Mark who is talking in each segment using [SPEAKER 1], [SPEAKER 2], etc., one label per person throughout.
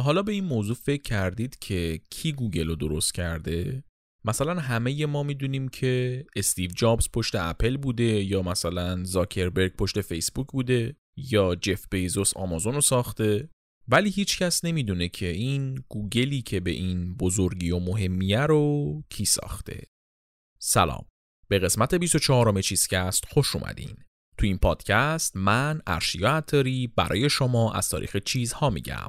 [SPEAKER 1] حالا به این موضوع فکر کردید که کی گوگل رو درست کرده؟ مثلا همه ما می‌دونیم که استیو جابز پشت اپل بوده یا مثلا زاکربرگ پشت فیسبوک بوده یا جف بیزوس آمازون رو ساخته ولی هیچ کس نمی‌دونه که این گوگلی که به این بزرگی و مهمیه رو کی ساخته. سلام. به قسمت 24 چیزکست خوش اومدین. تو این پادکست من ارشیا عطاری برای شما از تاریخ چیزها میگم.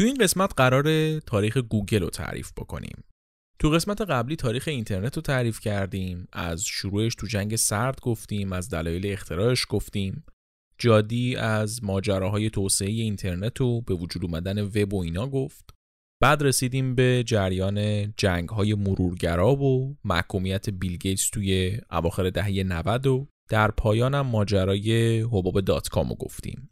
[SPEAKER 1] تو این قسمت قراره تاریخ گوگل رو تعریف بکنیم. تو قسمت قبلی تاریخ اینترنت رو تعریف کردیم، از شروعش تو جنگ سرد گفتیم، از دلایل اختراعش گفتیم، جادی از ماجراهای توسعه اینترنت و به وجود اومدن وب و اینا گفت. بعد رسیدیم به جریان جنگ های مرورگرا و محکومیت بیل گیتس توی اواخر دهه 90 و در پایانم ماجرای حباب dot com و گفتیم.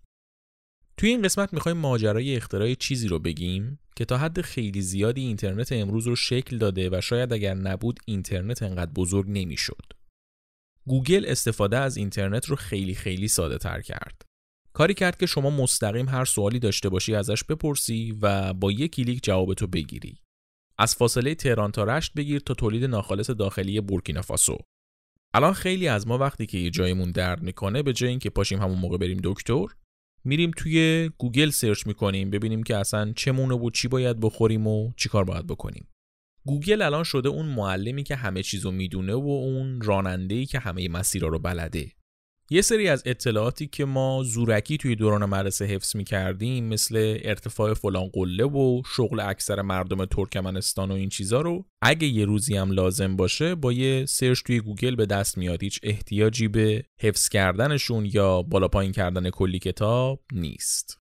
[SPEAKER 1] توی این قسمت می‌خوایم ماجرای اختراع چیزی رو بگیم که تا حد خیلی زیادی اینترنت امروز رو شکل داده و شاید اگر نبود اینترنت انقدر بزرگ نمی‌شد. گوگل استفاده از اینترنت رو خیلی خیلی ساده تر کرد. کاری کرد که شما مستقیم هر سوالی داشته باشی ازش بپرسی و با یک کلیک جوابتو بگیری. از فاصله تهران تا رشت بگیر تا تولید ناخالص داخلی بورکینافاسو. الان خیلی از ما وقتی که یه جایمون درد می‌کنه به جای اینکه پاشیم همون موقع بریم دکتر میریم توی گوگل search می‌کنیم ببینیم که اصلا چه مونه و چی باید بخوریم و چی کار باید بکنیم. گوگل الان شده اون معلمی که همه چیزو می‌دونه و اون راننده‌ای که همه مسیرها رو بلده. یه سری از اطلاعاتی که ما زورکی توی دوران مدرسه حفظ می کردیم مثل ارتفاع فلان قله و شغل اکثر مردم ترکمنستان و این چیزا رو اگه یه روزی هم لازم باشه با یه search توی گوگل به دست میاد. هیچ احتیاجی به حفظ کردنشون یا بالا پایین کردن کلی کتاب نیست.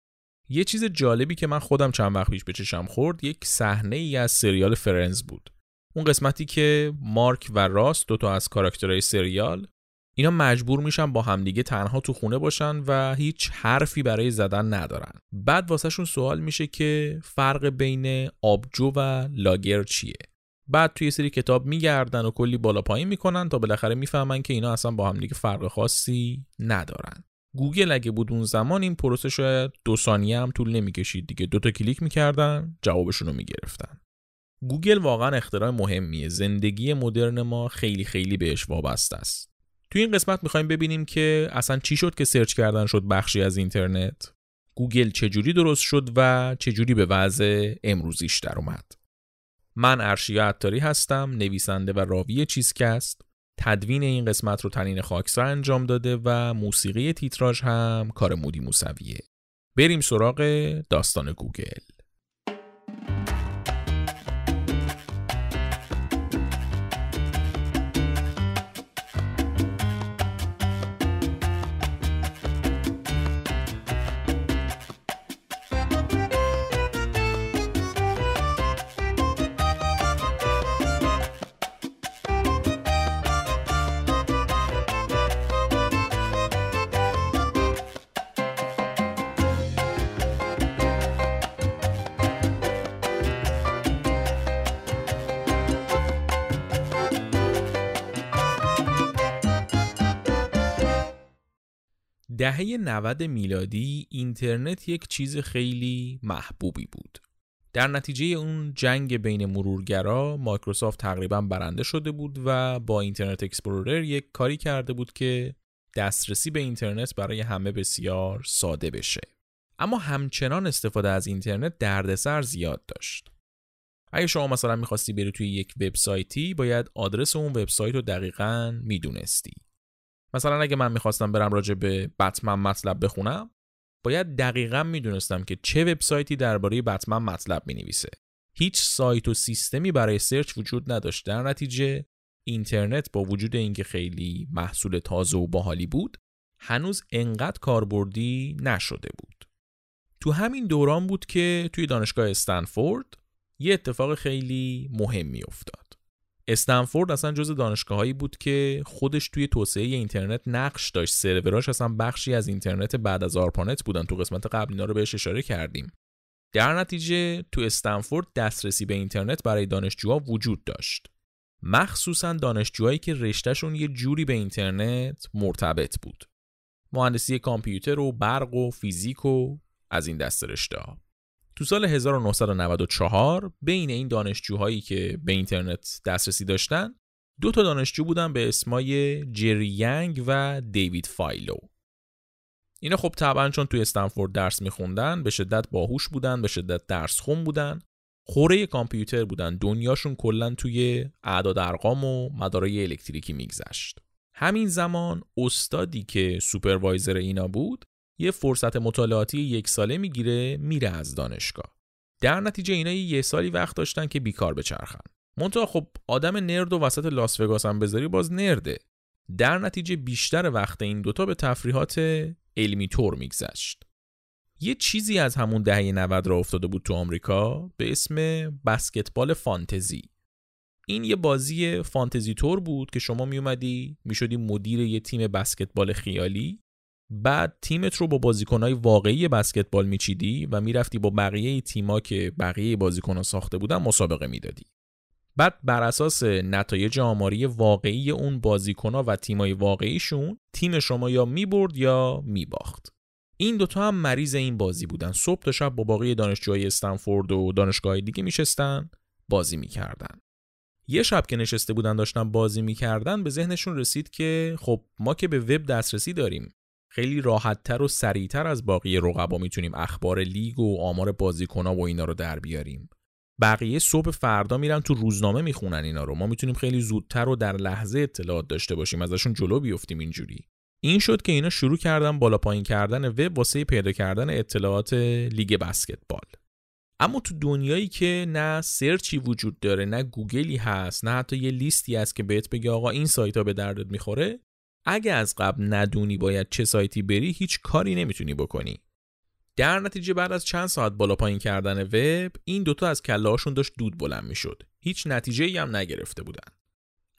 [SPEAKER 1] یه چیز جالبی که من خودم چند وقت پیش به چشم خورد یک صحنه ای از سریال فرنز بود. اون قسمتی که مارک و راست دوتا از کاراکترهای سریال اینا مجبور میشن با همدیگه تنها تو خونه باشن و هیچ حرفی برای زدن ندارن. بعد واسهشون سوال میشه که فرق بین آبجو و لاگر چیه؟ بعد توی سری کتاب میگردن و کلی بالا پایین می‌کنن تا بالاخره می‌فهمن که اینا اصلا با همدیگه فرق خاصی ندارن. گوگل اگه بود اون زمان این پروسه شاید دو ثانیه هم طول نمی‌کشید دیگه. دوتا کلیک می‌کردن جوابشون رو می‌گرفتن. گوگل واقعا اختراع مهمیه. زندگی مدرن ما خیلی خیلی بهش وابسته است. توی این قسمت می‌خوایم ببینیم که اصلا چی شد که search کردن شد بخشی از اینترنت. گوگل چجوری درست شد و چجوری به وضع امروزیش در اومد. من ارشیا عطاری هستم نویسنده و راوی چیزکست. تدوین این قسمت رو تنین خاکسا انجام داده و موسیقی تیتراژ هم کار مودی موسویه. بریم سراغ داستان گوگل. دهه 90 میلادی اینترنت یک چیز خیلی محبوبی بود. در نتیجه اون جنگ بین مرورگرا مایکروسافت تقریبا برنده شده بود و با اینترنت اکسپلورر یک کاری کرده بود که دسترسی به اینترنت برای همه بسیار ساده بشه. اما همچنان استفاده از اینترنت دردسر زیاد داشت. اگه شما مثلا می‌خواستی بری توی یک وبسایتی باید آدرس اون وبسایت رو دقیقا می‌دونستی. مثلا اگه من می‌خواستم برم راجع به بتمن مطلب بخونم باید دقیقا می‌دونستم که چه وبسایتی درباره بتمن مطلب می‌نویسه. هیچ سایت و سیستمی برای سرچ وجود نداشت. در نتیجه اینترنت با وجود اینکه خیلی محصول تازه و باحالی بود هنوز انقدر کاربردی نشده بود. تو همین دوران بود که توی دانشگاه استنفورد یه اتفاق خیلی مهمی افتاد استنفورد اصلا جز دانشگاهایی بود که خودش توی توسعه اینترنت نقش داشت. سروراش اصلا بخشی از اینترنت بعد از آرپانت بودن. تو قسمت قبل اینا رو بهش اشاره کردیم. در نتیجه تو استنفورد دسترسی به اینترنت برای دانشجوها وجود داشت. مخصوصا دانشجوهایی که رشتهشون یه جوری به اینترنت مرتبط بود. مهندسی کامپیوتر و برق و فیزیک و از این دست رشته. تو سال 1994 بین این دانشجوهایی که به اینترنت دسترسی داشتن دو تا دانشجو بودن به اسمای جری ینگ و دیوید فایلو. اینا خب طبعا چون توی استنفورد درس میخوندن به شدت باهوش بودن به شدت درس خون بودن خوره کامپیوتر بودن دنیاشون کلا توی اعداد ارقام و مدارای الکتریکی میگذشت. همین زمان استادی که سوپروایزر اینا بود یه فرصت مطالعاتی یک ساله می‌گیره میره از دانشگاه. در نتیجه اینا یه سالی وقت داشتن که بیکار بچرخن. منتها خب آدم نرد و وسط لاس وگاس هم بذاری باز نرده. در نتیجه بیشتر وقت این دوتا به تفریحات علمی طور میگذشت. یه چیزی از همون دهه 90 را افتاده بود تو آمریکا به اسم بسکتبال فانتزی. این یه بازی فانتزی تور بود که شما میومدی می‌شدی مدیر یه تیم بسکتبال خیالی. بعد تیمت رو با بازیکنهای واقعی بسکتبال میچیدی و می‌رفتی با بقیه تیما که بقیه بازیکنها ساخته بودن مسابقه می‌دادی. بعد بر اساس نتایج آماری واقعی اون بازیکنها و تیمای واقعیشون تیم شما یا می‌برد یا میباخت. این دوتا هم مریض این بازی بودن. صبح تا شب با باقی دانشجوهای استنفورد و دانشگاه دیگه میشستن بازی می‌کردن. یه شب که نشسته بودن داشتن بازی می‌کردن به ذهنشون رسید که خب ما که به وب دسترسی داریم. خیلی راحتتر و سریعتر از باقی رقبا می‌تونیم اخبار لیگ و آمار بازیکنها و اینا رو در بیاریم. بقیه صبح فردا میرن تو روزنامه می‌خونن اینا رو. ما می‌تونیم خیلی زودتر و در لحظه اطلاعات داشته باشیم ازشون جلو بیفتیم اینجوری. این شد که اینا شروع کردن بالا پایین کردن وب واسه پیدا کردن اطلاعات لیگ بسکتبال. اما تو دنیایی که نه سرچی وجود داره نه گوگلی هست نه حتی یه لیستی هست که بهت بگه آقا این سایت ها به دردت می‌خوره اگه از قبل ندونی باید چه سایتی بری هیچ کاری نمی‌تونی بکنی. در نتیجه بعد از چند ساعت بالا پایین کردن وب این دوتا از کله هاشون داشت دود بلند می‌شد. هیچ نتیجه ای هم نگرفته بودن.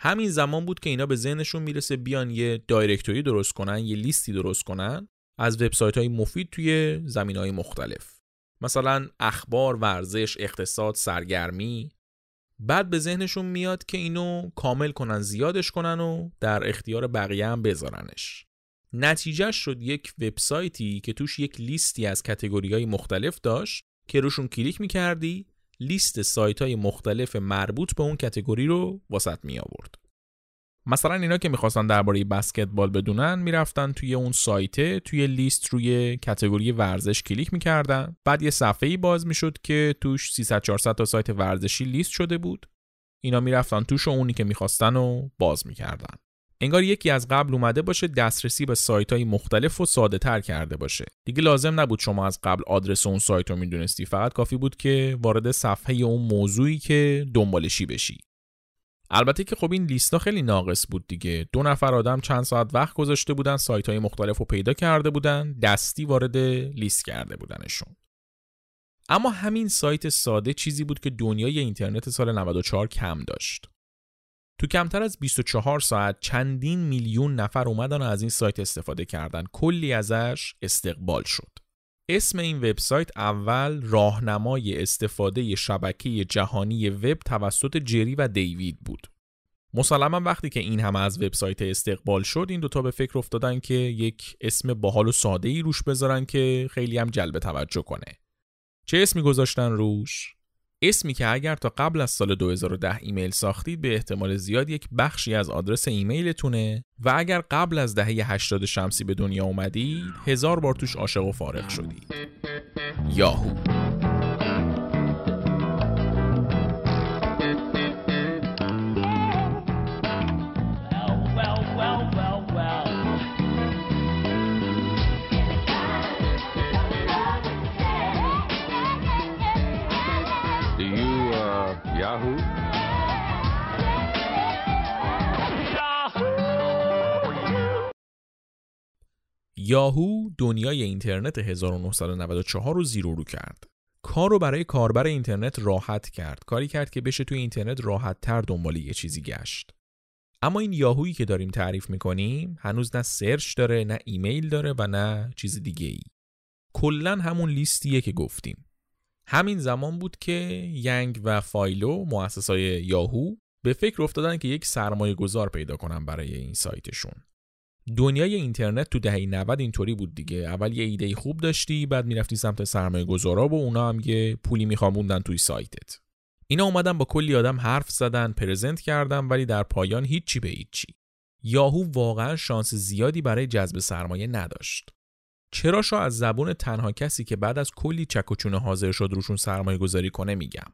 [SPEAKER 1] همین زمان بود که اینا به ذهنشون می‌رسه بیان یه دایرکتوری درست کنن یه لیستی درست کنن از وبسایت های مفید توی زمین های مختلف. مثلا اخبار، ورزش، اقتصاد، سرگرمی بعد به ذهنشون میاد که اینو کامل کنن زیادش کنن و در اختیار بقیه هم بذارنش نتیجه شد یک وبسایتی که توش یک لیستی از کتگوری های مختلف داشت که روشون کلیک می‌کردی لیست سایت های مختلف مربوط به اون کتگوری رو واسط می آورد. مثلا اینا که می‌خواستن درباره بسکتبال بدونن می‌رفتن توی اون سایت توی لیست روی کتگوری ورزش کلیک می‌کردن. بعد یه صفحه ای باز می‌شد که توش 300 400 تا سایت ورزشی لیست شده بود. اینا می‌رفتن توش و اونی که می‌خواستن و باز می‌کردن. انگار یکی از قبل اومده باشه دسترسی به سایت های مختلف و ساده تر کرده باشه. دیگه لازم نبود شما از قبل آدرس اون سایت رو می‌دونستی. فقط کافی بود که وارد صفحه اون موضوعی که دنبالشی بشی. البته که خب این لیستا خیلی ناقص بود دیگه. دو نفر آدم چند ساعت وقت گذاشته بودن سایت های مختلف رو پیدا کرده بودن دستی وارد لیست کرده بودنشون. اما همین سایت ساده چیزی بود که دنیای اینترنت سال 94 کم داشت. تو کمتر از 24 ساعت چندین میلیون نفر اومدن و از این سایت استفاده کردن. کلی ازش استقبال شد. اسم این وبسایت اول راهنمای استفاده شبکه جهانی وب توسط جری و دیوید بود. مسلما وقتی که این همه از وبسایت استقبال شد این دوتا به فکر افتادن که یک اسم باحال و ساده ای روش بذارن که خیلی هم جلب توجه کنه. چه اسمی گذاشتن روش؟ اسمی که اگر تا قبل از سال 2010 ایمیل ساختید به احتمال زیاد یک بخشی از آدرس ایمیلتونه و اگر قبل از دهه 80 شمسی به دنیا اومدید هزار بار توش عاشق و فارغ شدید. یاهو. یاهو دنیای اینترنت 1994 رو زیر و رو کرد. کار رو برای کاربر اینترنت راحت کرد. کاری کرد که بشه توی اینترنت راحت تر دنبال یه چیزی گشت. اما این یاهویی که داریم تعریف می‌کنیم هنوز نه search داره نه ایمیل داره و نه چیز دیگه ای. کلا همون لیستیه که گفتیم. همین زمان بود که ینگ و فایلو مؤسسای یاهو به فکر افتادن که یک سرمایه گذار پیدا کنن برای این سایتشون. دنیای اینترنت تو دهه 90 اینطوری بود دیگه. اول یه ایده خوب داشتی بعد می‌رفتی سمت سرمایه گذارا و اونا هم یه پولی میخواموندن توی سایتت. اینا اومدن با کلی آدم حرف زدن پرزنت کردن ولی در پایان هیچی به هیچی. یاهو واقعا شانس زیادی برای جذب سرمایه نداشت. چرا شا از زبون تنها کسی که بعد از کلی چک و چونه حاضر شد روشون سرمایه گذاری کنه میگم.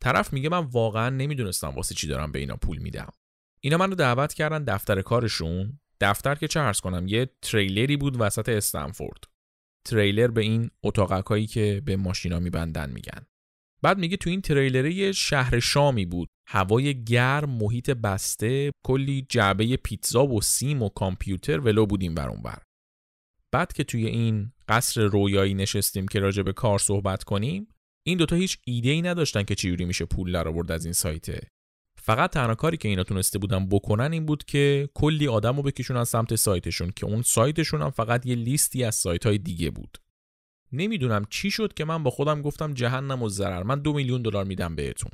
[SPEAKER 1] طرف میگه من واقعا نمی‌دونستم واسه چی دارم به اینا پول میدم. اینا منو دعوت کردن دفتر کارشون. دفتر که چه کنم یه تریلری بود وسط استنفورد. تریلر به این اتاقکایی که به ماشینا میبندن میگن. بعد میگه تو این تریلره یه شهر شامی بود. هوای گرم محیط بسته کلی جعبه پیتزا و سیم و کامپیوتر ولو بودیم بر بر بعد که توی این قصر رویایی نشستیم که راجع به کار صحبت کنیم این دوتا هیچ ایده ای نداشتن که چجوری میشه پول در آورد از این سایته فقط تنها کاری که اینا تونسته بودن بکنن این بود که کلی آدم رو بکشونن سمت سایتشون که اون سایتشون هم فقط یه لیستی از سایت های دیگه بود. نمی‌دونم چی شد که من با خودم گفتم جهنم و ضرر من دو میلیون دلار میدم بهتون.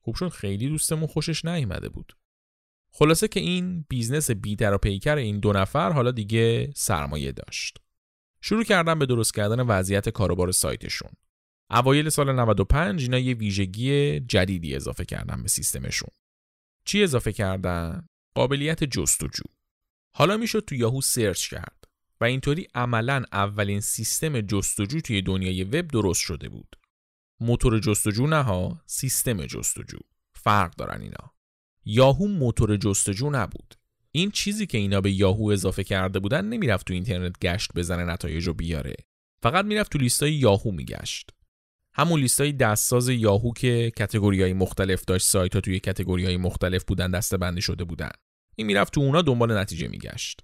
[SPEAKER 1] خوب شد خیلی دوستمون خوشش نیامده بود. خلاصه که این business بیدر و پیکر این دو نفر حالا دیگه سرمایه داشت. شروع کردن به درست کردن وضعیت کاروبار سایتشون. اوایل سال 95 اینا یه ویژگی جدیدی اضافه کردن به سیستمشون. چی اضافه کردن؟ قابلیت جستجو. حالا می‌شد تو یاهو سرچ کرد و اینطوری عملا اولین سیستم جستجو توی دنیای وب درست شده بود. موتور جستجو نه ها، سیستم جستجو. فرق دارن اینا. یاهو موتور جستجو نبود. این چیزی که اینا به یاهو اضافه کرده بودن نمی‌رفت تو اینترنت گشت بزنه نتایج رو بیاره. فقط می‌رفت تو لیستای یاهو میگشت. همون لیستای دستساز یاهو که کتگوری های مختلف داشت سایت ها توی کتگوری های مختلف بودن دسته بندی شده بودن. این می‌رفت تو اونا دنبال نتیجه میگشت.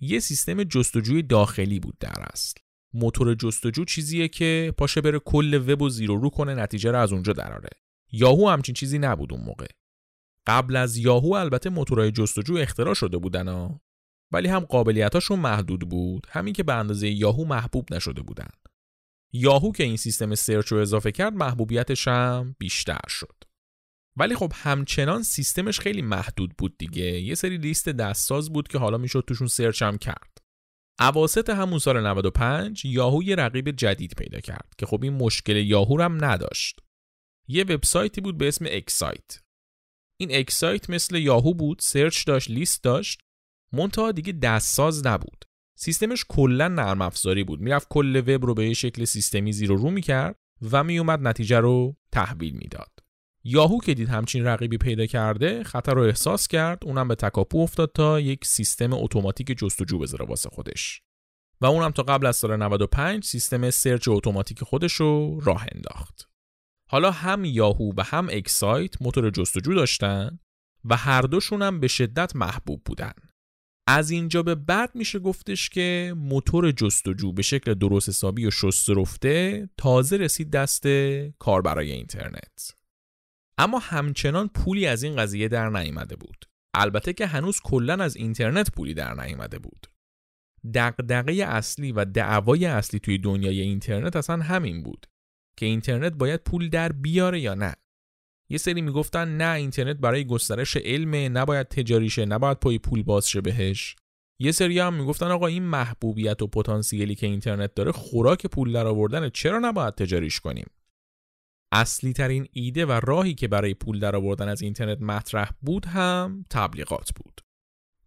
[SPEAKER 1] یه سیستم جستجوی داخلی بود در اصل. موتور جستجو چیزیه که پاشه بره کل وب و زیرو رو کنه نتیجه رو از اونجا دراره. یاهو همچین چیزی نبود اون موقع. قبل از یاهو البته موتورهای جستجو اختراع شده بودن ها ولی هم قابلیتاشون محدود بود. همین که به اندازه یاهو محبوب نشده بودن. یاهو که این سیستم search رو اضافه کرد محبوبیتش هم بیشتر شد. ولی خب همچنان سیستمش خیلی محدود بود دیگه. یه سری لیست دستساز بود که حالا می‌شد توشون search هم کرد. اواسط همون سال 95 یاهو یه رقیب جدید پیدا کرد که خب این مشکل یاهو هم نداشت. یه وبسایتی بود به اسم اکسایت این اکسایت مثل یاهو بود search داشت لیست داشت منتها دیگه دستساز نبود. سیستمش کلا نرم افزاری بود. می‌رفت کل وب رو به شکل سیستمی زیر رو می‌کرد و میومد نتیجه رو تحویل می‌داد. یاهو که دید همچین رقیبی پیدا کرده خطر رو احساس کرد. اونم به تکاپو افتاد تا یک سیستم اتوماتیک جستجو بذاره واسه خودش. و اونم تا قبل از سال 95 سیستم search اتوماتیک خودش رو راه انداخت. حالا هم یاهو و هم اکسایت موتور جستجو داشتن و هر دوشون هم به شدت محبوب بودن. از اینجا به بعد میشه گفتش که موتور جستجو به شکل درست حسابی و شست رفته تازه رسید دست کاربرای اینترنت. اما همچنان پولی از این قضیه در نیامده بود. البته که هنوز کلا از اینترنت پولی در نیامده بود. دغدغه اصلی و دعوای اصلی توی دنیای اینترنت اصلا همین بود که اینترنت باید پول در بیاره یا نه. یه سری می‌گفتن نه اینترنت برای گسترش علمه نباید تجاریشه نباید پای پول باز شه بهش. یه سری هم می‌گفتن آقا این محبوبیت و پتانسیلی که اینترنت داره خوراک پول در آوردن چرا نباید تجاریش کنیم؟ اصلی ترین ایده و راهی که برای پول در آوردن از اینترنت مطرح بود هم تبلیغات بود.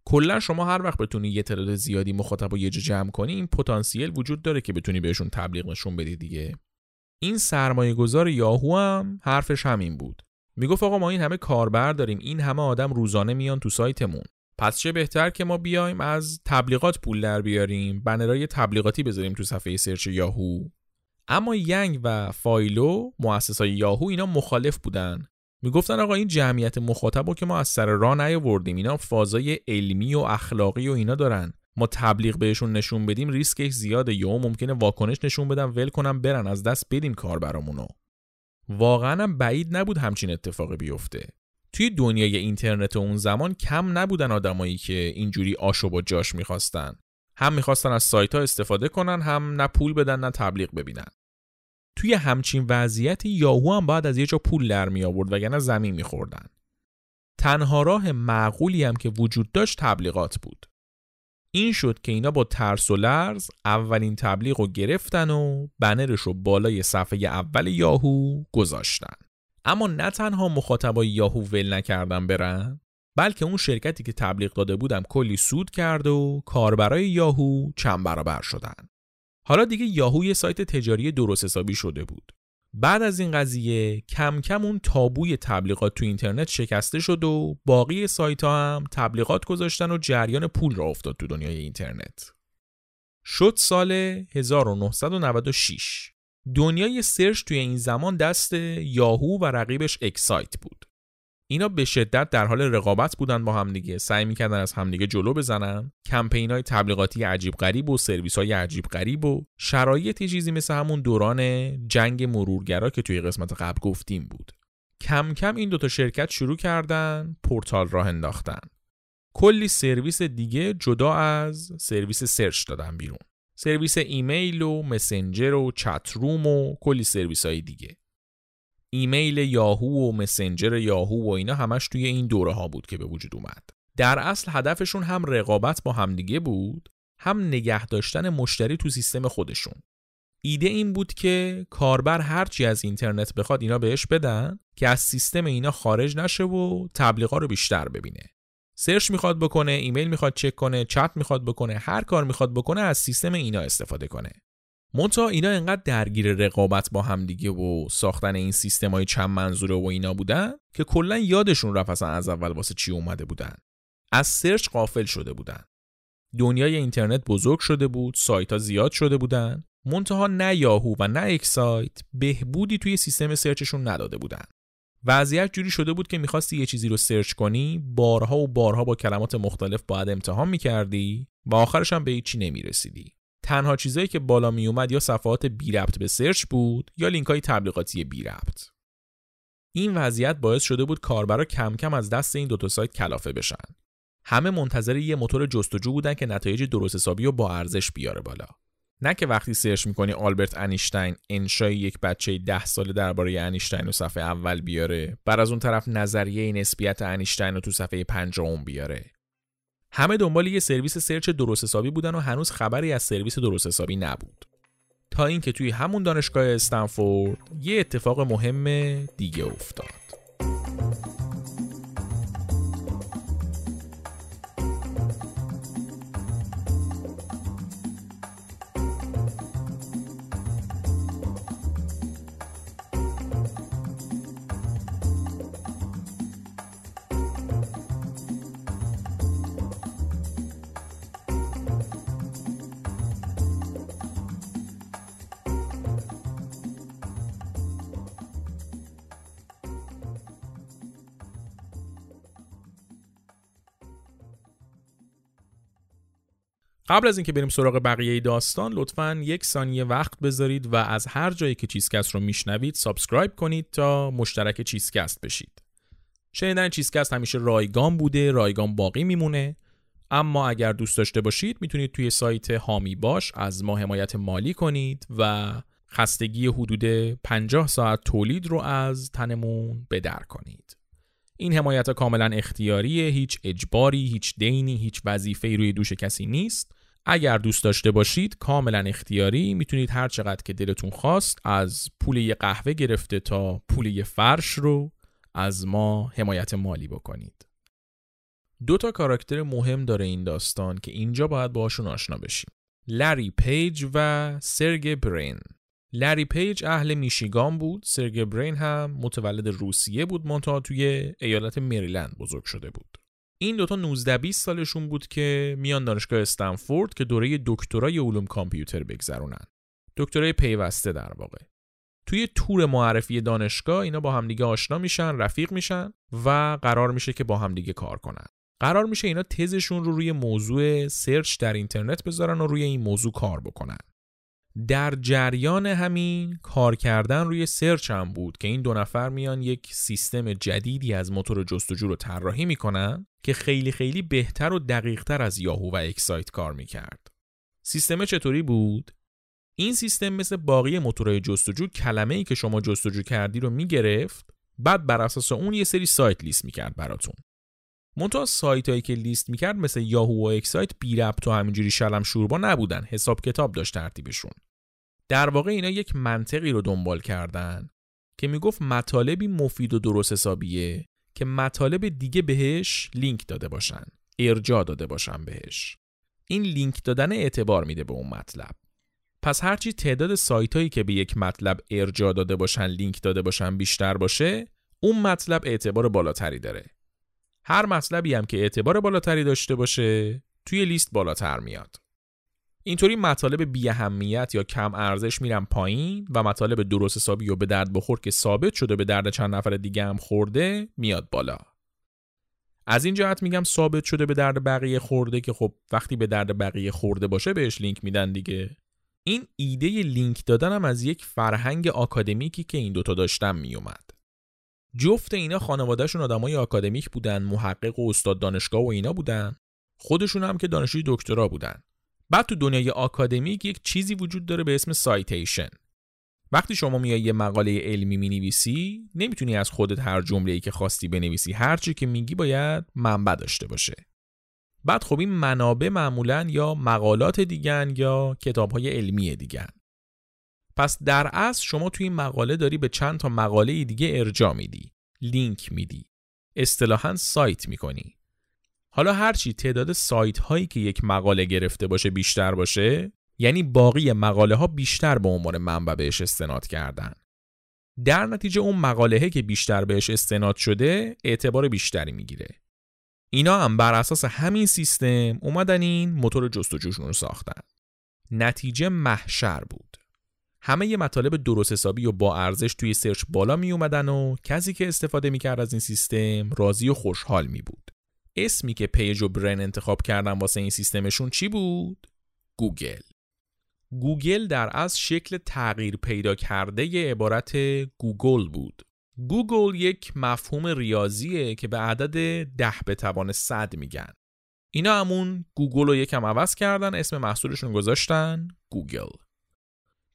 [SPEAKER 1] کلا شما هر وقت بتونی یه تعداد زیادی مخاطب رو یه جا جمع کنی این پتانسیل وجود داره که بتونی بهشون تبلیغ نشون بدی دیگه. این سرمایه گذار یاهو هم حرفش همین بود. می‌گفت آقا ما این همه کاربر داریم این همه آدم روزانه میان تو سایتمون. پس چه بهتر که ما بیایم از تبلیغات پول در بیاریم بنرهای تبلیغاتی بذاریم تو صفحه search یاهو. اما ینگ و فایلو مؤسسای یاهو اینا مخالف بودن. می‌گفتن آقا این جمعیت مخاطب رو که ما از سر راه نیاوردیم اینا فازای علمی و اخلاقی و اینا دارن. ما تبلیغ بهشون نشون بدیم ریسکش زیاده. یا ممکنه واکنش نشون بدن ول کنن برن از دست بدیم کار برامونو واقعا هم بعید نبود همچین اتفاقی بیفته. توی دنیای اینترنت اون زمان کم نبودن آدمایی که اینجوری آشو با جاش می‌خواستن. هم می‌خواستن از سایت ها استفاده کنن هم نه پول بدن نه تبلیغ ببینن. توی همچین وضعیتی یاهو هم باید از یه جا پول در می آورد وگرنه زمین میخوردن. تنها راه معقولی هم که وجود داشت تبلیغات بود. این شد که اینا با ترس و لرز اولین تبلیغ رو گرفتن و بنرش رو بالای صفحه اول یاهو گذاشتن. اما نه تنها مخاطبای یاهو ول نکردن برن بلکه اون شرکتی که تبلیغ داده بودم کلی سود کرد و کاربرای یاهو چند برابر شدن. حالا دیگه یاهو یه سایت تجاری درست حسابی شده بود. بعد از این قضیه کم کم اون تابوی تبلیغات تو اینترنت شکسته شد و باقی سایت ها هم تبلیغات گذاشتن و جریان پول را افتاد تو دنیای اینترنت. شد سال 1996. دنیای search توی این زمان دست یاهو و رقیبش اکسایت بود. اینا به شدت در حال رقابت بودن با همدیگه سعی می‌کردن از همدیگه جلو بزنن. کمپین های تبلیغاتی عجیب غریب و سرویس های عجیب غریب و شرایطی چیزی مثل همون دوران جنگ مرورگرا که توی قسمت قبل گفتیم بود. کم کم این دوتا شرکت شروع کردن پورتال راه انداختن. کلی سرویس دیگه جدا از سرویس search دادن بیرون. سرویس ایمیل و مسنجر و چت روم و کلی سرویس های دیگه. ایمیل یاهو و مسنجر یاهو و اینا همش توی این دوره ها بود که به وجود اومد. در اصل هدفشون هم رقابت با همدیگه بود هم نگه داشتن مشتری تو سیستم خودشون. ایده این بود که کاربر هرچی از اینترنت بخواد اینا بهش بدن که از سیستم اینا خارج نشه و تبلیغا رو بیشتر ببینه. search می‌خواد بکنه ایمیل می‌خواد چک کنه چت می‌خواد بکنه هر کار می‌خواد بکنه از سیستم اینا استفاده کنه. منتها اینا انقدر درگیر رقابت با همدیگه و ساختن این سیستم های چند منظوره و اینا بودن که کلا یادشون رفت اصلا از اول واسه چی اومده بودن. از search غافل شده بودن. دنیای اینترنت بزرگ شده بود سایت ها زیاد شده بودن. منتها نه یاهو و نه اکسایت بهبودی توی سیستم search شون نداده بودن. وضعیت جوری شده بود که می‌خواستی یه چیزی رو search کنی بارها و بارها با کلمات مختلف باید امتحان می‌کردی و آخرش هم به هیچی نمی‌رسیدی. تنها چیزایی که بالا می اومد یا صفحات بی ربط به search بود یا لینک های تبلیغاتی بی ربط. این وضعیت باعث شده بود کاربرا کم کم از دست این دوتا سایت کلافه بشن. همه منتظر یه موتور جستجو بودن که نتایج درست حسابی و با ارزش بیاره بالا. نه که وقتی search می‌کنی آلبرت انیشتین انشای یک بچه ده ساله درباره انیشتین رو صفحه اول بیاره بعد از اون طرف نظریه نسبیت انیشتین رو تو صفحه پنجم بیاره همه دنبال یه سرویس سرچ درست حسابی بودن و هنوز خبری از سرویس درست حسابی نبود. تا اینکه توی همون دانشگاه استنفورد یه اتفاق مهم دیگه افتاد. قبل از اینکه بریم سراغ بقیه داستان لطفا یک ثانیه وقت بذارید و از هر جایی که چیزکست رو میشنوید subscribe کنید تا مشترک چیزکست بشید. شنیدن چیزکست همیشه رایگان بوده رایگان باقی میمونه. اما اگر دوست داشته باشید می‌تونید توی سایت هامی باش از ما حمایت مالی کنید و خستگی حدود 50 ساعت تولید رو از تنمون بدر کنید. این حمایت کاملا اختیاریه هیچ اجباری هیچ دینی هیچ وظیفه‌ای روی دوش کسی نیست. اگر دوست داشته باشید کاملا اختیاری می‌تونید هر چقدر که دلتون خواست از پول یه قهوه گرفته تا پول یه فرش رو از ما حمایت مالی بکنید. دو تا کاراکتر مهم داره این داستان که اینجا باید باشون آشنا بشیم. لری پیج و سرگ برین. لری پیج اهل میشیگان بود، سرگ برین هم متولد روسیه بود منتها توی ایالت مریلند بزرگ شده بود. این دوتا 19 20 سالشون بود که میان دانشگاه استنفورد که دوره دکترای علوم کامپیوتر بگذرونن. دکترای پیوسته در واقع. توی تور معرفی دانشگاه اینا با همدیگه آشنا میشن، رفیق میشن و قرار میشه که با همدیگه کار کنن. قرار میشه اینا تزشون رو روی موضوع search در اینترنت بذارن و روی این موضوع کار بکنن در جریان همین کار کردن روی search هم بود که این دو نفر میان یک سیستم جدیدی از موتور جستجو رو طراحی می‌کنن که خیلی خیلی بهتر و دقیقتر از یاهو و اکسایت کار می‌کرد. سیستم چطوری بود؟ این سیستم مثل باقی موتورهای جستجو کلمه ای که شما جستجو کردی رو می‌گرفت بعد بر اساس اون یه سری سایت لیست می‌کرد براتون. منتها سایت هایی که لیست می‌کرد مثل یاهو و اکسایت بی ربط و همینجوری شلم شوربا نبودن حساب کتاب داشت ترتیبشون در واقع اینا یک منطقی رو دنبال کردن که می‌گفت مطالبی مفید و درست حسابیه که مطالب دیگه بهش لینک داده باشن ارجاع داده باشن بهش. این لینک دادن اعتبار میده به اون مطلب. پس هرچی تعداد سایت هایی که به یک مطلب ارجاع داده باشن لینک داده باشن بیشتر باشه اون مطلب اعتبار بالاتری داره. هر مطلبی هم که اعتبار بالاتری داشته باشه توی لیست بالاتر میاد. اینطوری مطالب بی اهمیت یا کم ارزش میرن پایین و مطالب درست حسابی و به درد بخور که ثابت شده به درد چند نفر دیگه هم خورده میاد بالا. از این جهت میگم ثابت شده به درد بقیه خورده که خب وقتی به درد بقیه خورده باشه بهش لینک میدن دیگه. این ایده لینک دادن هم از یک فرهنگ آکادمیکی که این دوتا داشتن میومد. جفت اینا خانوادهشون آدمای آکادمیک بودن محقق و استاد دانشگاه و اینا بودن. خودشون هم که دانشجوی دکترا بودن. بعد تو دنیای آکادمیک یک چیزی وجود داره به اسم citation. وقتی شما میای یه مقاله علمی می‌نویسی نمی‌تونی از خودت هر جمله ای که خواستی بنویسی هر چی که میگی باید منبع داشته باشه. بعد خب این منابع معمولا یا مقالات دیگن یا کتاب های علمی دیگن. پس در اصل شما توی این مقاله داری به چند تا مقاله دیگه ارجاع میدی. لینک میدی. اصطلاحا سایت می‌کنی. حالا هرچی تعداد سایت هایی که یک مقاله گرفته باشه بیشتر باشه یعنی باقی مقاله ها بیشتر به عنوان منبع بهش استناد کردن. در نتیجه اون مقاله که بیشتر بهش استناد شده اعتبار بیشتری می‌گیره. اینا هم بر اساس همین سیستم اومدن این موتور جستجوشون رو ساختن. نتیجه محشر بود. همه ی مطالب درست حسابی و با ارزش توی search بالا می اومدن و کسی که استفاده می‌کرد از این سیستم راضی و خوشحال می بود. اسمی که پیج و برین انتخاب کردن واسه این سیستمشون چی بود؟ گوگل. گوگل در اصل شکل تغییر پیدا کرده ی عبارت googol بود. googol یک مفهوم ریاضیه که به عدد ده به توان صد میگن. اینا همون googol رو یکم عوض کردن اسم محصولشون گذاشتن گوگل.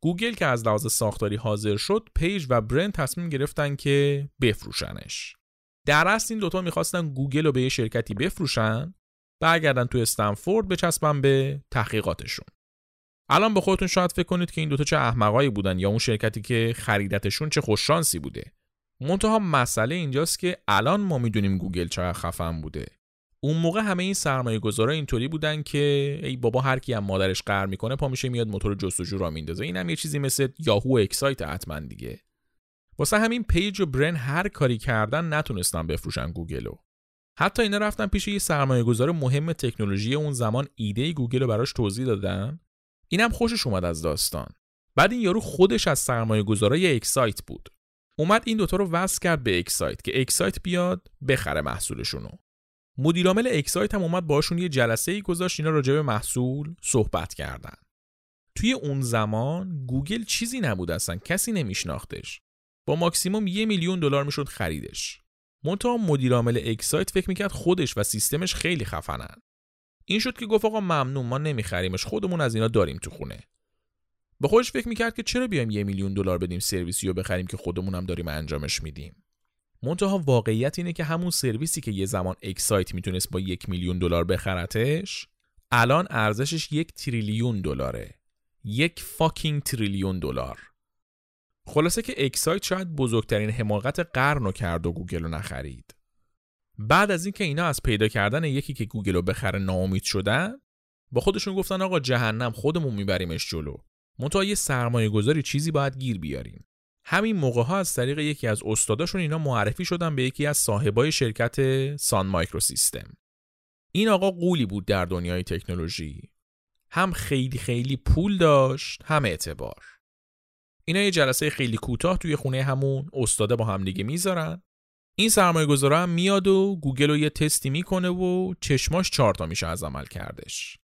[SPEAKER 1] گوگل که از لحاظ ساختاری حاضر شد پیج و برین تصمیم گرفتن که بفروشنش در اصل این دوتا می‌خواستن گوگل رو به یه شرکتی بفروشن برگردن تو استنفورد بچسبن به تحقیقاتشون. الان به خودتون شاید فکر کنید که این دوتا چه احمقایی بودن یا اون شرکتی که خریدتشون چه خوششانسی بوده. منتها مسئله اینجاست که الان ما می‌دونیم گوگل چقدر خفن بوده. اون موقع همه این سرمایه گذارا اینطوری بودن که ای بابا هر کی هم مادرش قهر می‌کنه پا میشه میاد موتور جستجو راه میندازه. اینم یه چیزی مثل یاهو اکسایت حتما دیگه. واسه همین پیج و برین هر کاری کردن نتونستن بفروشن گوگلو. حتی اینا رفتن پیش یه سرمایه گذار مهم تکنولوژی اون زمان ایده گوگل رو براش توضیح دادن. اینم خوشش اومد از داستان. بعد این یارو خودش از سرمایه گذارای اکسایت بود. اومد این دوتا رو وصل کرد به اکسایت که اکسایت بیاد بخره محصولشونو. مدیرعامل اکسایت هم اومد باشون یه جلسه ای گذاشت اینا راجع به محصول صحبت کردن. توی اون زمان گوگل چیزی نبود اصلا کسی نمیشناختش. با ماکسیموم یه میلیون دلار می‌شد خریدش. منتها مدیرعامل اکسایت فکر می‌کرد خودش و سیستمش خیلی خفنن. این شد که گفت آقا ممنون ما نمیخریمش خودمون از اینا داریم تو خونه. به خودش فکر می‌کرد که چرا بیایم یه میلیون دلار بدیم سرویسی رو بخریم که خودمون هم داریم انجامش میدیم. منتها واقعیت اینه که همون سرویسی که یه زمان اکسایت می‌تونست با یک میلیون دلار بخرتش الان ارزشش یک تریلیون دلاره. یک fucking تریلیون دلار. خلاصه که اکسایت شاید بزرگترین حماقت قرن رو کرد و گوگل رو نخرید. بعد از اینکه اینا از پیدا کردن یکی که گوگل رو بخره ناامید شدن با خودشون گفتن آقا جهنم خودمون میبریمش جلو. منتها یه سرمایه گذاری چیزی باید گیر بیاریم. همین موقع ها از طریق یکی از استاداشون اینا معرفی شدن به یکی از صاحبای شرکت سان مایکرو سیستم. این آقا قولی بود در دنیای تکنولوژی. هم خیلی خیلی پول داشت هم اعتبار. اینا یه جلسه خیلی کوتاه توی خونه همون استاده با هم دیگه می‌ذارن. این سرمایه گذاره هم میاد و گوگل رو یه تستی می‌کنه و چشماش چهار تا میشه از عملکردش.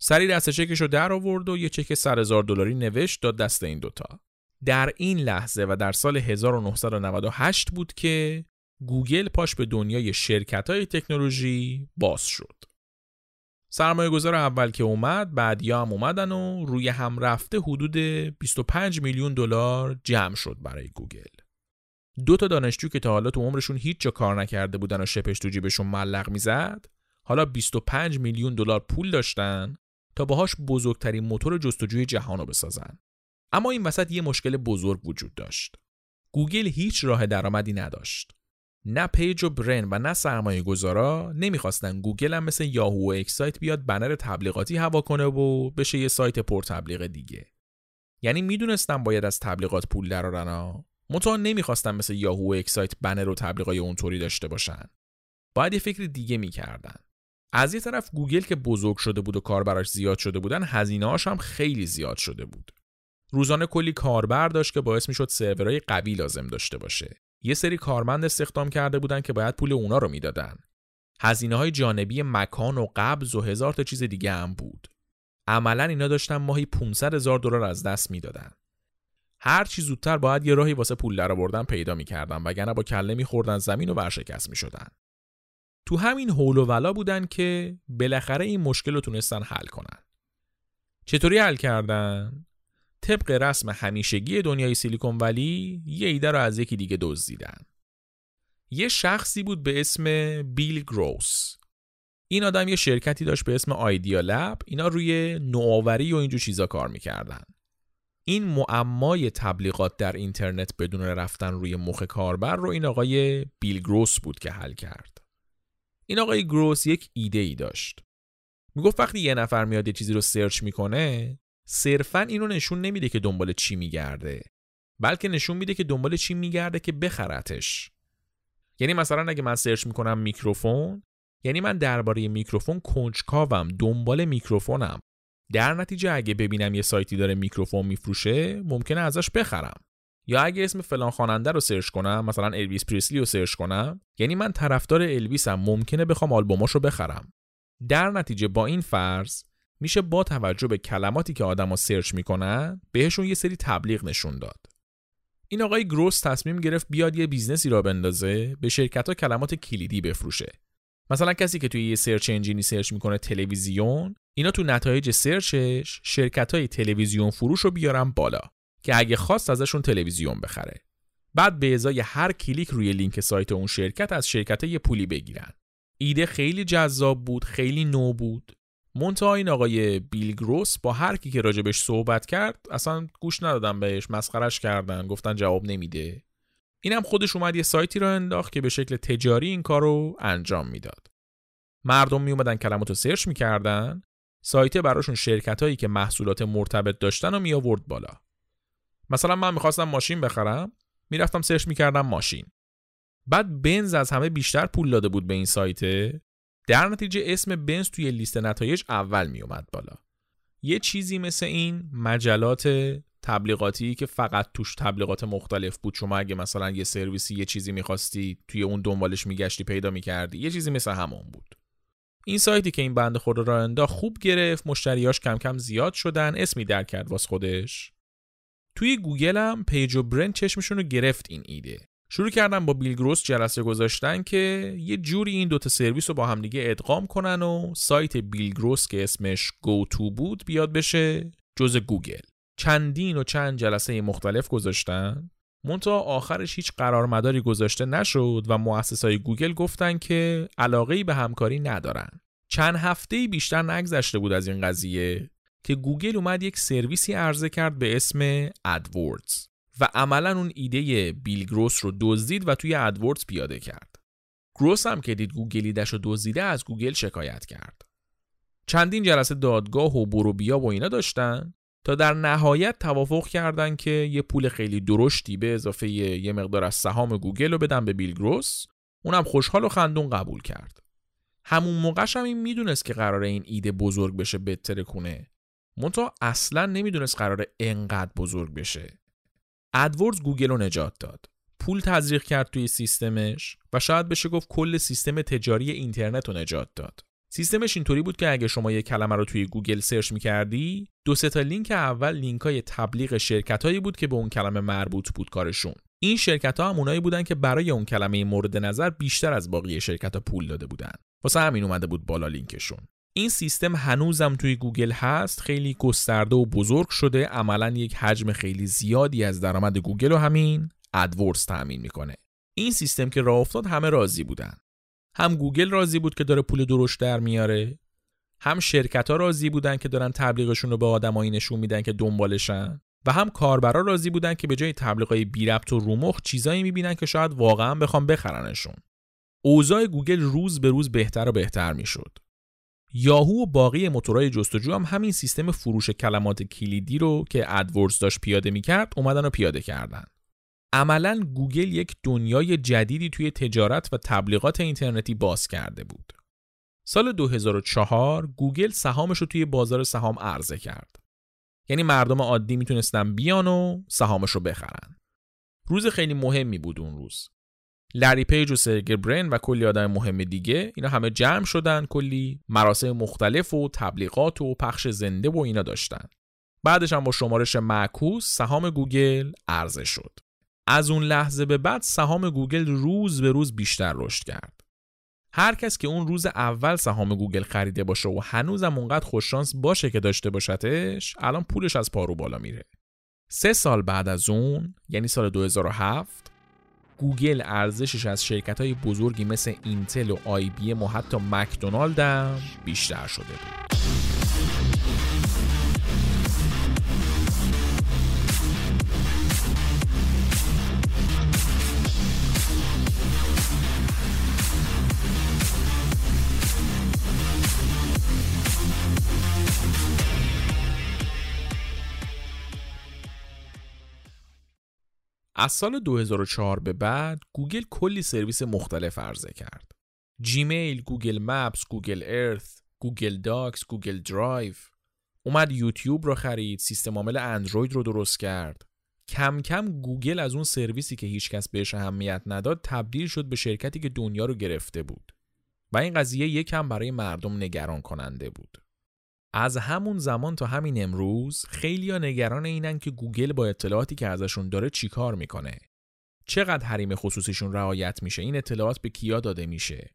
[SPEAKER 1] سریع دسته چکش رو در آورد و یه چک 100 هزار دلاری نوشت داد دست این دوتا. در این لحظه و در سال 1998 بود که گوگل پاش به دنیای شرکت های تکنولوژی باز شد. سرمایه گذار اول که اومد بعدیا هم اومدن و روی هم رفته حدود 25 میلیون دلار جمع شد برای گوگل. دو تا دانشجو که تا حالا تو عمرشون هیچ جا کار نکرده بودن و شپش تو جیبشون معلق می‌زد حالا 25 میلیون دلار پول داشتن تا باهاش بزرگترین موتور جستجوی جهان رو بسازن. اما این وسط یه مشکل بزرگ وجود داشت. گوگل هیچ راه درآمدی نداشت. نه پیج و برین و نه سرمایه گذارا نمی‌خواستن گوگل هم مثل یاهو و اکسایت بیاد بنر تبلیغاتی هوا کنه و بشه یه سایت پر تبلیغ دیگه. یعنی می‌دونستن باید از تبلیغات پول درارن ها. منتها نمی‌خواستن مثل یاهو و اکسایت بنر و تبلیغای اونطوری داشته باشن. باید یه فکر دیگه می‌کردن. از یه طرف گوگل که بزرگ شده بود و کاربراش زیاد شده بودن هزینه هم خیلی زیاد شده بود. روزانه کلی کاربر داشت که باعث می‌شد سرورهای قوی لازم داشته باشه. یه سری کارمند استخدام کرده بودن که باید پول اونا رو می‌دادن. هزینه های جانبی مکان و قبض و هزار تا چیز دیگه هم بود. عملا اینا داشتن ماهی 500 هزار دلار از دست می‌دادن. هر چی زودتر باید یه راهی واسه پول درآوردن پیدا می‌کردن وگرنه با کله میخوردن زمین و ورشکست می‌شدن. تو همین حول و ولا بودن که بالاخره این مشکل رو تونستن حل کنن. چطوری حل کردن؟ طبق رسم همیشگی دنیای سیلیکون ولی یه ایده رو از یکی دیگه دزدیدن. یه شخصی بود به اسم بیل گروس. این آدم یه شرکتی داشت به اسم آیدیا لب اینا روی نوآوری و اینجور چیزا کار می‌کردن. این معمای تبلیغات در اینترنت بدون رفتن روی مخ کاربر رو این آقای بیل گروس بود که حل کرد. این آقای گروس یک ایده ای داشت. می‌گفت وقتی یه نفر میاد یه چیزی رو سرچ می‌کنه صرفا اینو نشون نمیده که دنبال چی میگرده بلکه نشون میده که دنبال چی میگرده که بخرتش. یعنی مثلا اگه من search می‌کنم میکروفون یعنی من درباره میکروفون کنجکاوم دنبال میکروفونم. در نتیجه اگه ببینم یه سایتی داره میکروفون میفروشه ممکنه ازش بخرم. یا اگه اسم فلان خواننده رو search کنم مثلا الویس پریسلی رو search کنم یعنی من طرفدار الویسم ممکنه بخوام آلبوماش رو بخرم. در نتیجه با این فرض میشه با توجه به کلماتی که آدما search می‌کنن بهشون یه سری تبلیغ نشون داد. این آقای گروس تصمیم گرفت بیاد یه business ی راه بندازه به شرکت ها کلمات کلیدی بفروشه. مثلا کسی که توی یه search engine ی search می‌کنه تلویزیون اینا تو نتایج search ش شرکت های تلویزیون فروش رو بیارن بالا که اگه خواست ازشون تلویزیون بخره. بعد به ازای هر کلیک روی لینک سایت اون شرکت از شرکت یه پولی بگیرن. ایده خیلی جذاب بود، خیلی نو بود منتها این آقای بیل گروس با هر کی که راجبش صحبت کرد اصلا گوش ندادن بهش مسخرش کردن گفتن جواب نمیده. اینم خودش اومد یه سایتی راه انداخت که به شکل تجاری این کار رو انجام می‌داد. مردم می اومدن کلمات سرچ می‌کردن سایت براشون شرکت هایی که محصولات مرتبط داشتن و می آورد بالا. مثلا من می‌خواستم ماشین بخرم می‌رفتم سرچ می‌کردم ماشین. بعد بنز از همه بیشتر پول داده بود به این سایت در نتیجه اسم بنز توی لیست نتایج اول می اومد بالا. یه چیزی مثل این مجلات تبلیغاتی که فقط توش تبلیغات مختلف بود. شما اگه مثلا یه سرویسی یه چیزی می‌خواستی توی اون دنبالش میگشتی پیدا می‌کردی یه چیزی مثل همون بود. این سایتی که این بنده خدا راه انداخت خوب گرفت مشتریاش کم کم زیاد شدن اسمی در کرد واس خودش. توی گوگل هم پیج و برین چشمشون رو گرفت این ایده. شروع کردن با بیل گروس جلسه گذاشتن که یه جوری این دوتا سرویس رو با همدیگه ادغام کنن و سایت بیل گروس که اسمش GoTo بود بیاد بشه جز گوگل. چندین و چند جلسه مختلف گذاشتن. منتها آخرش هیچ قرارمداری گذاشته نشد و مؤسسای گوگل گفتن که علاقه به همکاری ندارن. چند هفته بیشتر نگذشته بود از این قضیه که گوگل اومد یک سرویسی عرضه کرد به اسم AdWords و عملا اون ایده بیل گروس رو دزدید و توی AdWords پیاده کرد. گروس هم که دید گوگل ایدش رو دزدیده از گوگل شکایت کرد. چندین جلسه دادگاه و برو بیا و اینا داشتن تا در نهایت توافق کردن که یه پول خیلی درشتی به اضافه یه مقدار از سهام گوگل رو بدن به بیل گروس اونم خوشحال و خندون قبول کرد. همون موقعش هم این می‌دونست که قراره این ایده بزرگ بشه بترکونه. منتها اصلا نمی‌دونست قراره انقدر بزرگ بشه. AdWords گوگل رو نجات داد. پول تزریق کرد توی سیستمش و شاید بشه گفت کل سیستم تجاری اینترنت رو نجات داد. سیستمش اینطوری بود که اگه شما یه کلمه رو توی گوگل سرچ می‌کردی دو سه تا لینک اول لینک های تبلیغ شرکت هایی بود که به اون کلمه مربوط بود کارشون. این شرکت ها هم اونایی بودن که برای اون کلمه مورد نظر بیشتر از باقی شرکت ها پول داده بودن. واسه همین اومده بود بالا لینکشون. این سیستم هنوزم توی گوگل هست خیلی گسترده و بزرگ شده. عملا یک حجم خیلی زیادی از درآمد گوگل رو همین AdWords تامین می‌کنه. این سیستم که راه افتاد همه راضی بودن. هم گوگل راضی بود که داره پول درشت در میاره هم شرکت ها راضی بودن که دارن تبلیغشون رو به آدمایی نشون میدن که دنبالشن و هم کاربرا راضی بودن که به جای تبلیغای بی ربط و رومخ چیزایی می‌بینن که شاید واقعا بخوان بخرنشون. اوضاع گوگل روز به روز بهتر و بهتر می‌شد. یاهو و باقی موتورهای جستجو هم همین سیستم فروش کلمات کلیدی رو که AdWords داشت پیاده می‌کرد اومدن و پیاده کردن عملا گوگل یک دنیای جدیدی توی تجارت و تبلیغات اینترنتی باز کرده بود. سال 2004 گوگل سهامش رو توی بازار سهام عرضه کرد. یعنی مردم عادی می‌تونستن بیان و سهامش رو بخرن. روز خیلی مهمی بود اون روز. لری پیج و سرگی برین و کلی آدم مهم دیگه اینا همه جمع شدن کلی مراسم مختلف و تبلیغات و پخش زنده و اینا داشتن. بعدش هم با شمارش معکوس سهام گوگل عرضه شد. از اون لحظه به بعد سهام گوگل روز به روز بیشتر رشد کرد. هر کس که اون روز اول سهام گوگل خریده باشه و هنوزم اونقدر خوششانس باشه که داشته باشتش الان پولش از پارو بالا میره. سه سال بعد از اون یعنی سال 2007 گوگل ارزشش از شرکت های بزرگی مثل اینتل و آی بی ام و حتی مکدونالد هم بیشتر شده بود. از سال 2004 به بعد گوگل کلی سرویس مختلف عرضه کرد. جیمیل، گوگل مپس، گوگل ارث، گوگل داکس، گوگل درایو. اومد یوتیوب رو خرید، سیستم عامل اندروید رو درست کرد. کم کم گوگل از اون سرویسی که هیچکس بهش اهمیت نداد تبدیل شد به شرکتی که دنیا رو گرفته بود. و این قضیه یکم برای مردم نگران کننده بود. از همون زمان تا همین امروز خیلی ها نگران اینن که گوگل با اطلاعاتی که ازشون داره چیکار می‌کنه. چقدر حریم خصوصیشون رعایت میشه این اطلاعات به کیا داده میشه.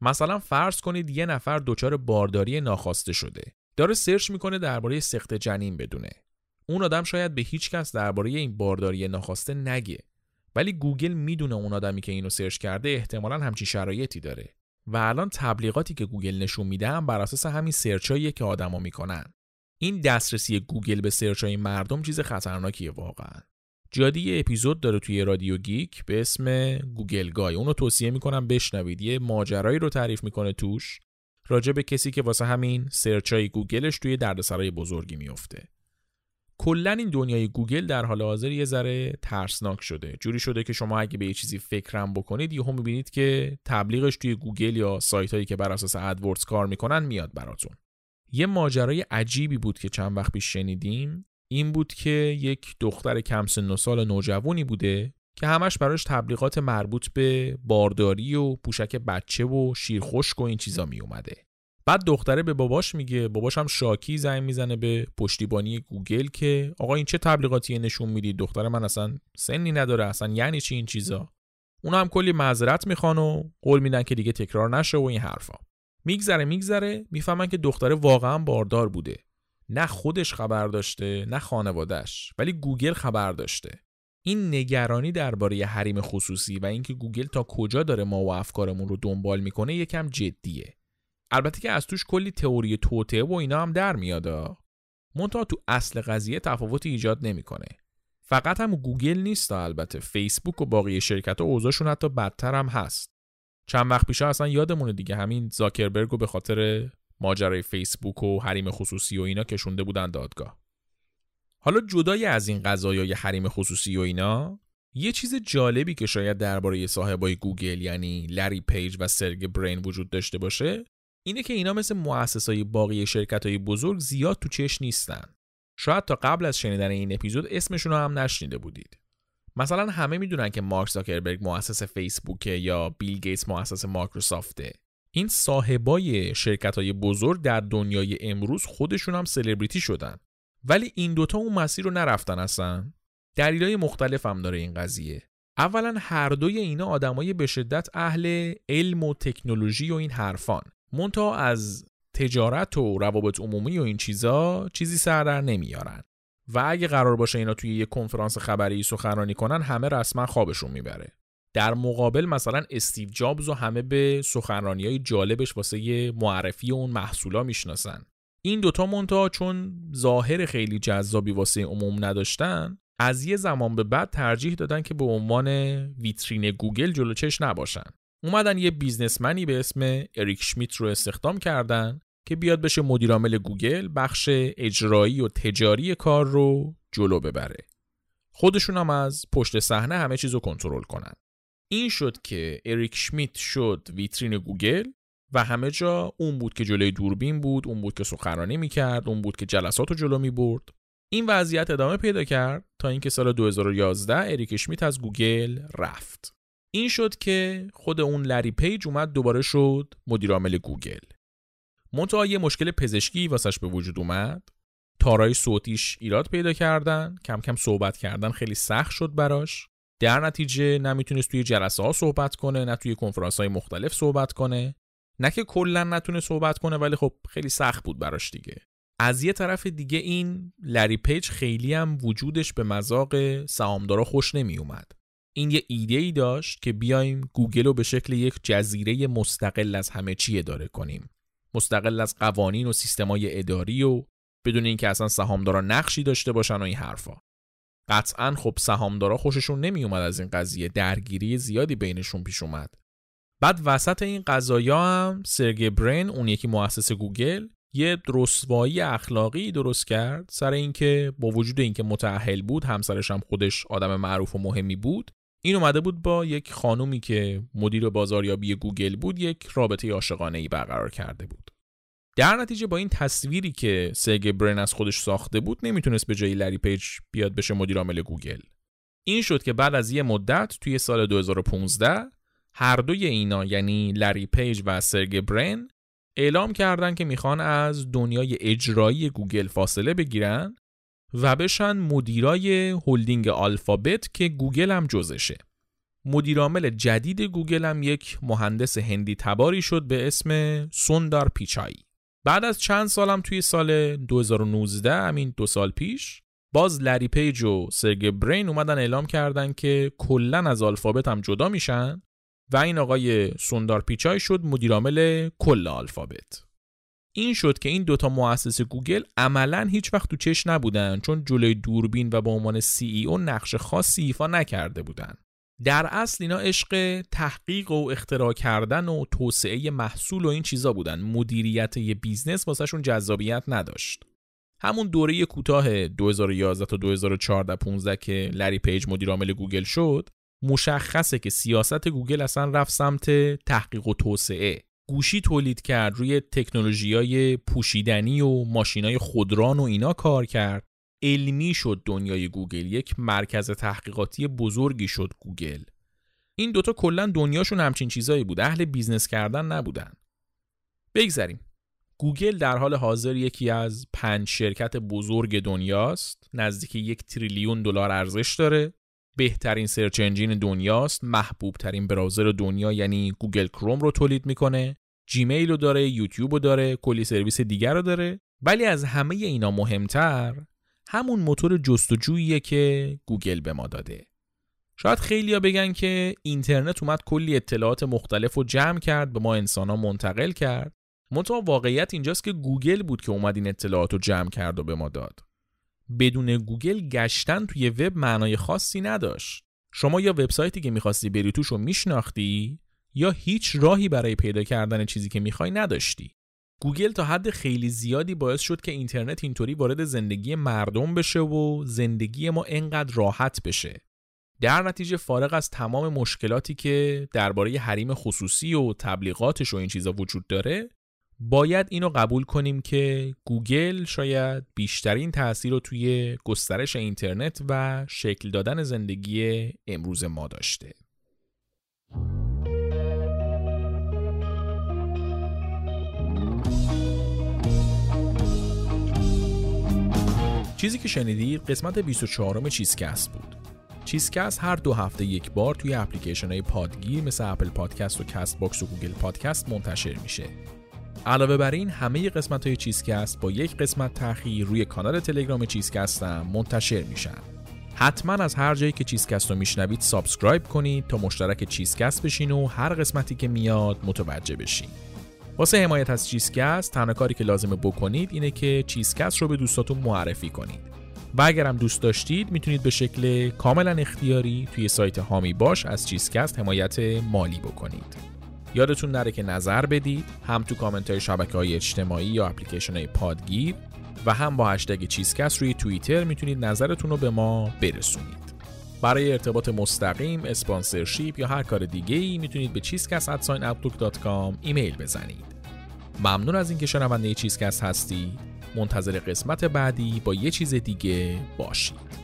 [SPEAKER 1] مثلا فرض کنید یه نفر دچار بارداری ناخواسته شده. داره سرچ می‌کنه درباره سقط جنین بدونه. اون آدم شاید به هیچ کس درباره این بارداری ناخواسته نگه. ولی گوگل می‌دونه اون آدمی که اینو سرچ کرده احتمالا همچین شرایطی داره. و الان تبلیغاتی که گوگل نشون میده هم بر اساس همین سرچاییه که آدما می‌کنن. این دسترسی گوگل به سرچای مردم چیز خطرناکیه واقعا. جادی یه اپیزود داره توی رادیو گیک به اسم گوگل گای. اونو توصیه می‌کنم بشنوید. یه ماجرایی رو تعریف می‌کنه توش. راجع به کسی که واسه همین سرچای گوگلش توی دردسرای بزرگی میفته کلا این دنیای گوگل در حال حاضر یه ذره ترسناک شده. جوری شده که شما اگه به یه چیزی فکرم بکنید یهو می‌بینید که تبلیغش توی گوگل یا سایت هایی که بر اساس AdWords کار می‌کنن میاد براتون. یه ماجرای عجیبی بود که چند وقت پیش شنیدیم. این بود که یک دختر کم سن و سال نوجوانی بوده که همش براش تبلیغات مربوط به بارداری و پوشک بچه و شیرخشک و این چیزا می اومده. بعد دختره به باباش میگه باباش هم شاکی زنگ می‌زنه به پشتیبانی گوگل که آقا این چه تبلیغاتی نشون می‌دید دختر من اصلا سنی نداره اصلا یعنی چی این چیزا؟ اونا هم کلی معذرت می‌خوان و قول میدن که دیگه تکرار نشه و این حرفا. میگذره میگذره می‌فهمن که دختره واقعا باردار بوده. نه خودش خبر داشته نه خانوادش ولی گوگل خبر داشته. این نگرانی درباره حریم خصوصی و اینکه گوگل تا کجا داره ما و افکارمون رو دنبال می‌کنه یکم جدیه. البته که از توش کلی تئوری توطئه و اینا هم در میاد منتها تو اصل قضیه تفاوتی ایجاد نمی‌کنه. فقط هم گوگل نیست البته. فیسبوک و باقی شرکت ها اوضاعشون حتی بدتر هم هست. چند وقت پیش اصلا یادمونه دیگه همین زاکربرگ رو به خاطر ماجرای فیسبوک و حریم خصوصی و اینا کشونده بودن دادگاه. حالا جدای از این قضایای حریم خصوصی و اینا یه چیز جالبی که شاید درباره صاحبای گوگل یعنی لری پیج و سرگ برین وجود داشته باشه اینه که اینا مثل مؤسسای باقی شرکت های بزرگ زیاد تو چش نیستن. شاید تا قبل از شنیدن این اپیزود اسمشون رو هم نشنیده بودید. مثلا همه می‌دونن که مارک زاکربرگ مؤسس فیسبوک یا بیل گیتس مؤسس مایکروسافته. این صاحبای شرکت های بزرگ در دنیای امروز خودشون هم سلبریتی شدن. ولی این دوتا اون مسیر رو نرفتن اصلا. دلیلای مختلف هم داره این قضیه. اولا هر دوی اینا آدمای به شدت اهل علم و تکنولوژی و این حرفان. مونتا از تجارت و روابط عمومی و این چیزا چیزی سر در نمیارن. و اگه قرار باشه اینا توی یه کنفرانس خبری سخنرانی کنن همه رسما خوابشون می‌بره. در مقابل مثلا استیو جابز رو همه به سخنرانی های جالبش واسه معرفی اون محصولا می‌شناسن. این دوتا منتها چون ظاهر خیلی جذابی واسه عموم نداشتن از یه زمان به بعد ترجیح دادن که به عنوان ویترین گوگل جلو چش نباشن. اومدن یه businessman ی به اسم اریک شمیت رو استخدام کردن که بیاد بشه مدیرعامل گوگل بخش اجرایی و تجاری کار رو جلو ببره. خودشون هم از پشت صحنه همه چیز رو کنترل کنن. این شد که اریک شمیت شد ویترین گوگل و همه جا اون بود که جلوی دوربین بود اون بود که سخنرانی می‌کرد اون بود که جلسات رو جلو می‌برد. این وضعیت ادامه پیدا کرد تا اینکه سال 2011 اریک شمیت از گوگل رفت. این شد که خود اون لری پیج اومد دوباره شد مدیرعامل گوگل. منتها یه مشکل پزشکی واسش به وجود اومد. تارای صوتیش ایراد پیدا کردن کم کم صحبت کردن خیلی سخت شد براش. در نتیجه نمی‌تونست توی جلسه ها صحبت کنه نه توی کنفرانس های مختلف صحبت کنه. نه که کلا نتونه صحبت کنه ولی خب خیلی سخت بود براش دیگه. از یه طرف دیگه این لری پیج خیلی هم وجودش به مذاق سهامدارا خوش نمی اومد این یه ایده ای داشت که بیایم گوگل رو به شکل یک جزیره مستقل از همه چی اداره کنیم. مستقل از قوانین و سیستمای اداری و بدون اینکه اصلا سهامدارا نقشی داشته باشن و این حرفا. قطعا خب سهامدارا خوششون نمی اومد از این قضیه. درگیری زیادی بینشون پیش اومد. بعد وسط این قضایا هم سرگی برین اون یکی مؤسس گوگل یه رسوایی اخلاقی درست کرد. سر اینکه با وجود اینکه متأهل بود همسرش هم خودش آدم معروف و مهمی بود این اومده بود با یک خانومی که مدیر بازاریابی گوگل بود یک رابطه عاشقانه ای برقرار کرده بود. در نتیجه با این تصویری که سرگی برین از خودش ساخته بود نمی‌تونست به جای لری پیج بیاد بشه مدیر عامل گوگل. این شد که بعد از یه مدت توی سال 2015 هر دوی اینا یعنی لری پیج و سرگی برین اعلام کردن که می‌خوان از دنیای اجرایی گوگل فاصله بگیرن و بشن مدیرای هلدینگ آلفابت که گوگل هم جزشه. مدیرعامل جدید گوگل هم یک مهندس هندی تباری شد به اسم سوندار پیچایی. بعد از چند سالم توی سال 2019 همین دو سال پیش باز لری پیج و سرگ برین اومدن اعلام کردن که کلا از آلفابت هم جدا میشن و این آقای سوندار پیچای شد مدیرعامل کل آلفابت. این شد که این دوتا مؤسس گوگل عملا هیچ وقت تو چش نبودن چون جلوی دوربین و به عنوان CEO نقش خاصی ایفا نکرده بودن. در اصل اینا عشق تحقیق و اختراع کردن و توسعه محصول و این چیزا بودن. مدیریت یه business واسهشون جذابیت نداشت. همون دوره کوتاه 2011 تا 2014 15 که لری پیج مدیر عامل گوگل شد مشخصه که سیاست گوگل اصلا رفت سمت تحقیق و توسعه. گوشی تولید کرد روی تکنولوژی های پوشیدنی و ماشین های خودران و اینا کار کرد. علمی شد دنیای گوگل یک مرکز تحقیقاتی بزرگی شد گوگل. این دوتا کلا دنیاشون همچین چیزایی بود اهل business کردن نبودن. بگذریم. گوگل در حال حاضر یکی از پنج شرکت بزرگ دنیاست نزدیک یک تریلیون دلار ارزش داره. بهترین search engine دنیاست محبوب ترین browser دنیا یعنی گوگل کروم رو تولید می‌کنه جیمیل رو داره یوتیوب رو داره کلی سرویس دیگر رو داره. ولی از همه اینا مهمتر همون موتور جستجوییه که گوگل به ما داده. شاید خیلیا بگن که اینترنت اومد کلی اطلاعات مختلف رو جمع کرد به ما انسان منتقل کرد. منتها واقعیت اینجاست که گوگل بود که اومد این اطلاعات رو جمع کرد و به ما داد. بدون گوگل گشتن توی وب معنای خاصی نداشت. شما یا وبسایتی که می‌خواستی بری توش رو میشناختی یا هیچ راهی برای پیدا کردن چیزی که می‌خوای نداشتی. گوگل تا حد خیلی زیادی باعث شد که اینترنت اینطوری وارد زندگی مردم بشه و زندگی ما انقدر راحت بشه. در نتیجه فارغ از تمام مشکلاتی که درباره حریم خصوصی و تبلیغاتش و این چیزا وجود داره باید اینو قبول کنیم که گوگل شاید بیشترین تاثیر رو توی گسترش اینترنت و شکل دادن زندگی امروز ما داشته. چیزی که شنیدید قسمت 24 چیزکست بود. چیزکست هر دو هفته یک بار توی اپلیکیشن های پادگیر مثل اپل پادکست و کست باکس و گوگل پادکست منتشر میشه. علاوه بر این همه قسمت های چیزکست با یک قسمت تاخیر روی کانال تلگرام چیزکست هم منتشر میشن. حتما از هر جایی که چیزکست رو میشنوید subscribe کنید تا مشترک چیزکست بشین و هر قسمتی که میاد متوجه بشین. واسه حمایت از چیزکست تنها کاری که لازمه بکنید اینه که چیزکست رو به دوستاتون معرفی کنید. و اگرم دوست داشتید می‌تونید به شکل کاملا اختیاری توی سایت حامی باش از چیزکست حمایت مالی بکنید. یادتون نره که نظر بدید هم تو کامنت های شبکه های اجتماعی یا اپلیکیشن های پادگیر و هم با هشتگ چیزکست روی توییتر می‌تونید نظرتون رو به ما برسونید برای ارتباط مستقیم، sponsorship یا هر کار دیگه ای می‌تونید به چیزکست ایمیل بزنید. ممنون از اینکه شنونده چیزکست هستید. منتظر قسمت بعدی با یه چیز دیگه باشید.